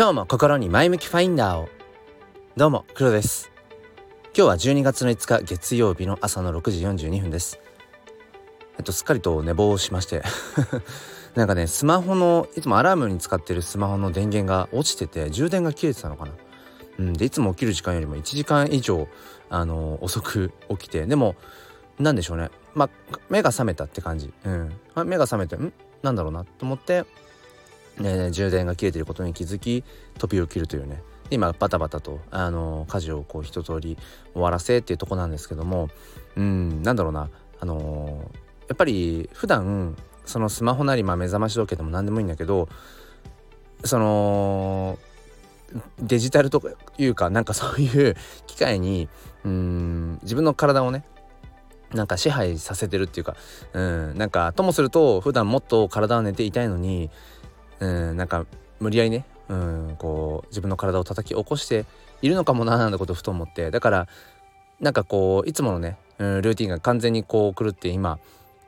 今日も心に前向きファインダーを。どうも黒です。今日は12月の5日月曜日の朝の6時42分です。えっとすっかりと寝坊しまして。なんかねスマホのいつもアラームに使ってるスマホの電源が落ちてて充電が切れてたのかな。うんでいつも起きる時間よりも1時間以上あの遅く起きて。でも何でしょうね。まあ目が覚めたって感じ。うん、まあ、目が覚めてん？なんだろうな？と思ってね、充電が切れてることに気づき飛びを切るというね。今バタバタとあの家事をこう一通り終わらせっていうとこなんですけどもうんなんだろうな。あのやっぱり普段そのスマホなりまあ目覚まし時計でも何でもいいんだけどそのデジタルというかなんかそういう機械にうん自分の体をねなんか支配させてるっていうかうんなんかともすると普段もっと体は寝ていたいのにうんなんか無理やりねうんこう自分の体を叩き起こしているのかもななんてことをふと思って。だからなんかこういつものね、うん、ルーティンが完全にこう狂って今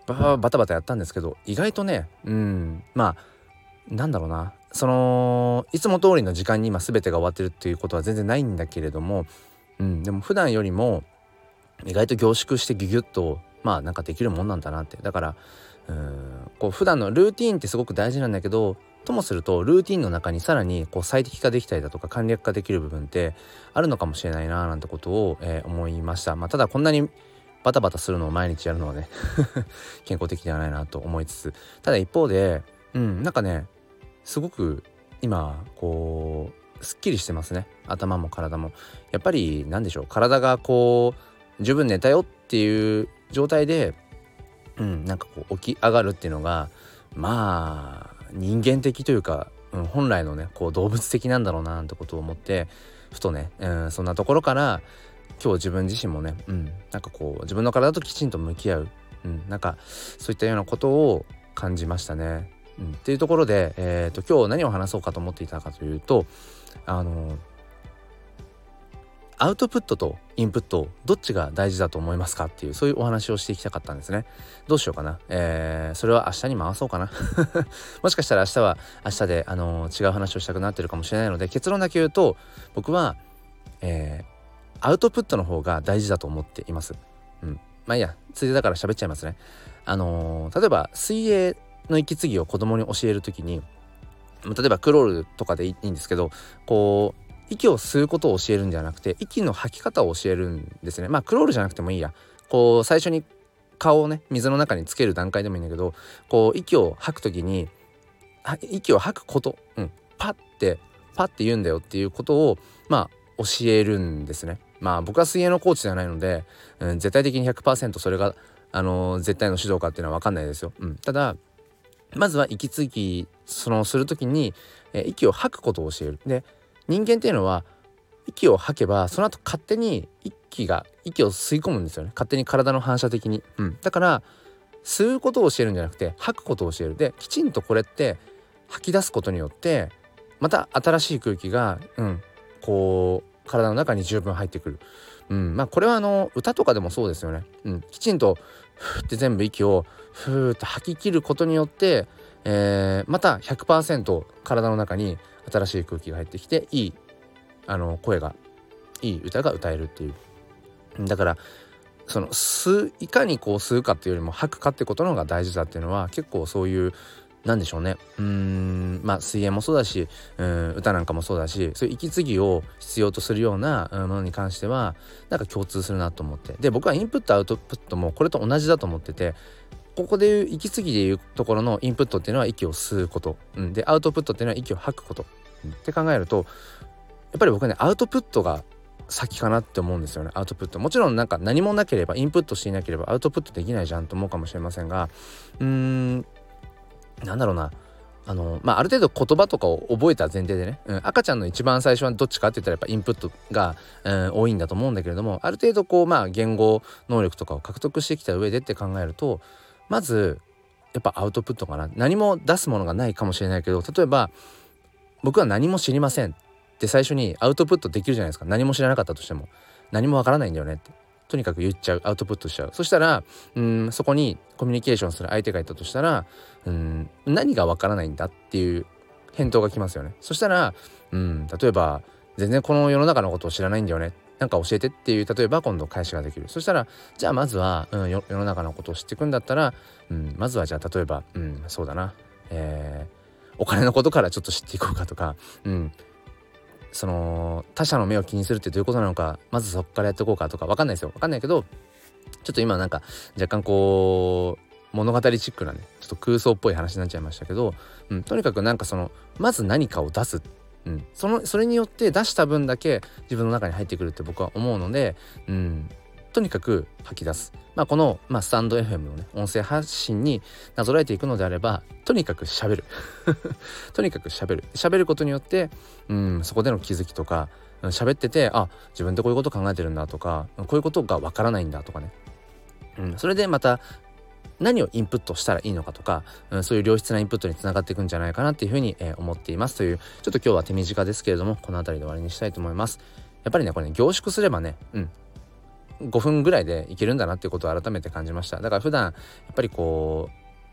バタバタやったんですけど意外とねうんまあなんだろうな。そのいつも通りの時間に今全てが終わってるっていうことは全然ないんだけれども、うん、でも普段よりも意外と凝縮してギュギュッとまあなんかできるもんなんだなって。だからうんこう普段のルーティーンってすごく大事なんだけどともするとルーティンの中にさらにこう最適化できたりだとか簡略化できる部分ってあるのかもしれないななんてことを、えー、思いました。まあ、ただこんなにバタバタするのを毎日やるのはね健康的ではないなと思いつつ。ただ一方でうんなんかねすごく今こうすっきりしてますね。頭も体も。やっぱり何でしょう体がこう十分寝たよっていう状態でうんなんかこう起き上がるっていうのがまあ人間的というか、うん、本来のねこう動物的なんだろうななんてことを思ってふとね、うん、そんなところから今日自分自身もね、うん、なんかこう自分の体ときちんと向き合う、うん、なんかそういったようなことを感じましたね。うん、っていうところで、えーと、今日何を話そうかと思っていたかというとあのアウトプットとインプットどっちが大事だと思いますかっていうそういうお話をしていきたかったんですね。どうしようかな。えー、それは明日に回そうかな。もしかしたら明日は明日であのー、違う話をしたくなってるかもしれないので結論だけ言うと僕はえー、アウトプットの方が大事だと思っています。うん。まあいいや。ついでだから喋っちゃいますね。あのー、例えば水泳の息継ぎを子供に教える時に例えばクロールとかでいいんですけどこう息を吸うことを教えるんじゃなくて息の吐き方を教えるんですね。まあクロールじゃなくてもいいや。こう最初に顔をね水の中につける段階でもいいんだけどこう息を吐く時に息を吐くことうんパッてパッて言うんだよっていうことをまあ教えるんですね。まあ僕は水泳のコーチではないので、うん、絶対的に100%それがあの絶対の指導かっていうのは分かんないですよ、うん、ただまずは息継ぎそのする時に、え息を吐くことを教える。で人間っていうのは息を吐けばその後勝手に息が息を吸い込むんですよね。勝手に体の反射的に、うん、だから吸うことを教えるんじゃなくて吐くことを教える。できちんとこれって吐き出すことによってまた新しい空気が、うん、こう体の中に十分入ってくる、うん、まあこれはあの歌とかでもそうですよね、うん、きちんとふーって全部息をふーって吐き切ることによって、えー、また100%体の中に新しい空気が入ってきていいあの声がいい歌が歌えるっていう。だからその吸いかにこう吸うかっていうよりも吐くかってことの方が大事だっていうのは結構そういうなんでしょうね。うんまあ水泳もそうだしうん歌なんかもそうだしそういう息継ぎを必要とするようなものに関してはなんか共通するなと思って。で僕はインプットアウトプットもこれと同じだと思っててここでいう息継ぎでいうところのインプットっていうのは息を吸うこと、うん、でアウトプットっていうのは息を吐くこと、うん、って考えるとやっぱり僕ねアウトプットが先かなって思うんですよね。アウトプット。もちろんなんか何もなければインプットしていなければアウトプットできないじゃんと思うかもしれませんがうーんなんだろうな。あのまあ、ある程度言葉とかを覚えた前提でね、うん、赤ちゃんの一番最初はどっちかって言ったらやっぱインプットが、うん、多いんだと思うんだけれどもある程度こうまあ言語能力とかを獲得してきた上でって考えるとまずやっぱアウトプットかな。何も出すものがないかもしれないけど例えば僕は何も知りませんって最初にアウトプットできるじゃないですか。何も知らなかったとしても。何もわからないんだよねって。とにかく言っちゃう。アウトプットしちゃう。そしたらうんそこにコミュニケーションする相手がいたとしたらうん何がわからないんだっていう返答が来ますよね。そしたらうん例えば全然この世の中のことを知らないんだよねなんか教えてっていう例えば今度返しができる。そしたらじゃあまずは、うん、世の中のことを知っていくんだったら、うん、まずはじゃあ例えば、うん、そうだな、えー、お金のことからちょっと知っていこうかとか、うん、その他者の目を気にするってどういうことなのかまずそこからやっていこうかとか分かんないですよ。分かんないけどちょっと今なんか若干こう物語チックなねちょっと空想っぽい話になっちゃいましたけど、うん、とにかくなんかそのまず何かを出すっ、うん、そのそれによって出した分だけ自分の中に入ってくるって僕は思うので、うん、とにかく吐き出す、まあ、この、まあ、スタンド FM のね音声発信になぞらえていくのであればとにかく喋る。とにかく喋る。喋ることによって、うん、そこでの気づきとか喋っててあ自分ってこういうこと考えてるんだとかこういうことがわからないんだとかね。うん、それでまた何をインプットしたらいいのかとか、うん、そういう良質なインプットにつながっていくんじゃないかなっていうふうに、えー、思っています。というちょっと今日は手短ですけれどもこの辺りで終わりにしたいと思います。やっぱりねこれね凝縮すればねうん。5分ぐらいでいけるんだなっていうことを改めて感じました。だから普段やっぱりこ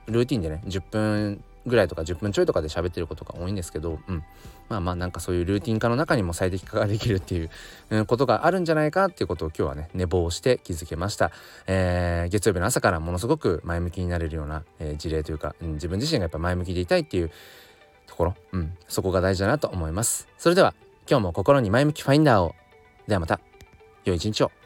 うルーティンでね10分ぐらいとか10分ちょいとかで喋ってることが多いんですけど、うん、まあまあなんかそういうルーティン化の中にも最適化ができるっていう、うん、ことがあるんじゃないかっていうことを今日はね寝坊して気づけました、えー、月曜日の朝からものすごく前向きになれるような、えー、事例というか、うん、自分自身がやっぱ前向きでいたいっていうところ、うん、そこが大事だなと思います。それでは今日も心に前向きファインダーを。ではまた。良い一日を。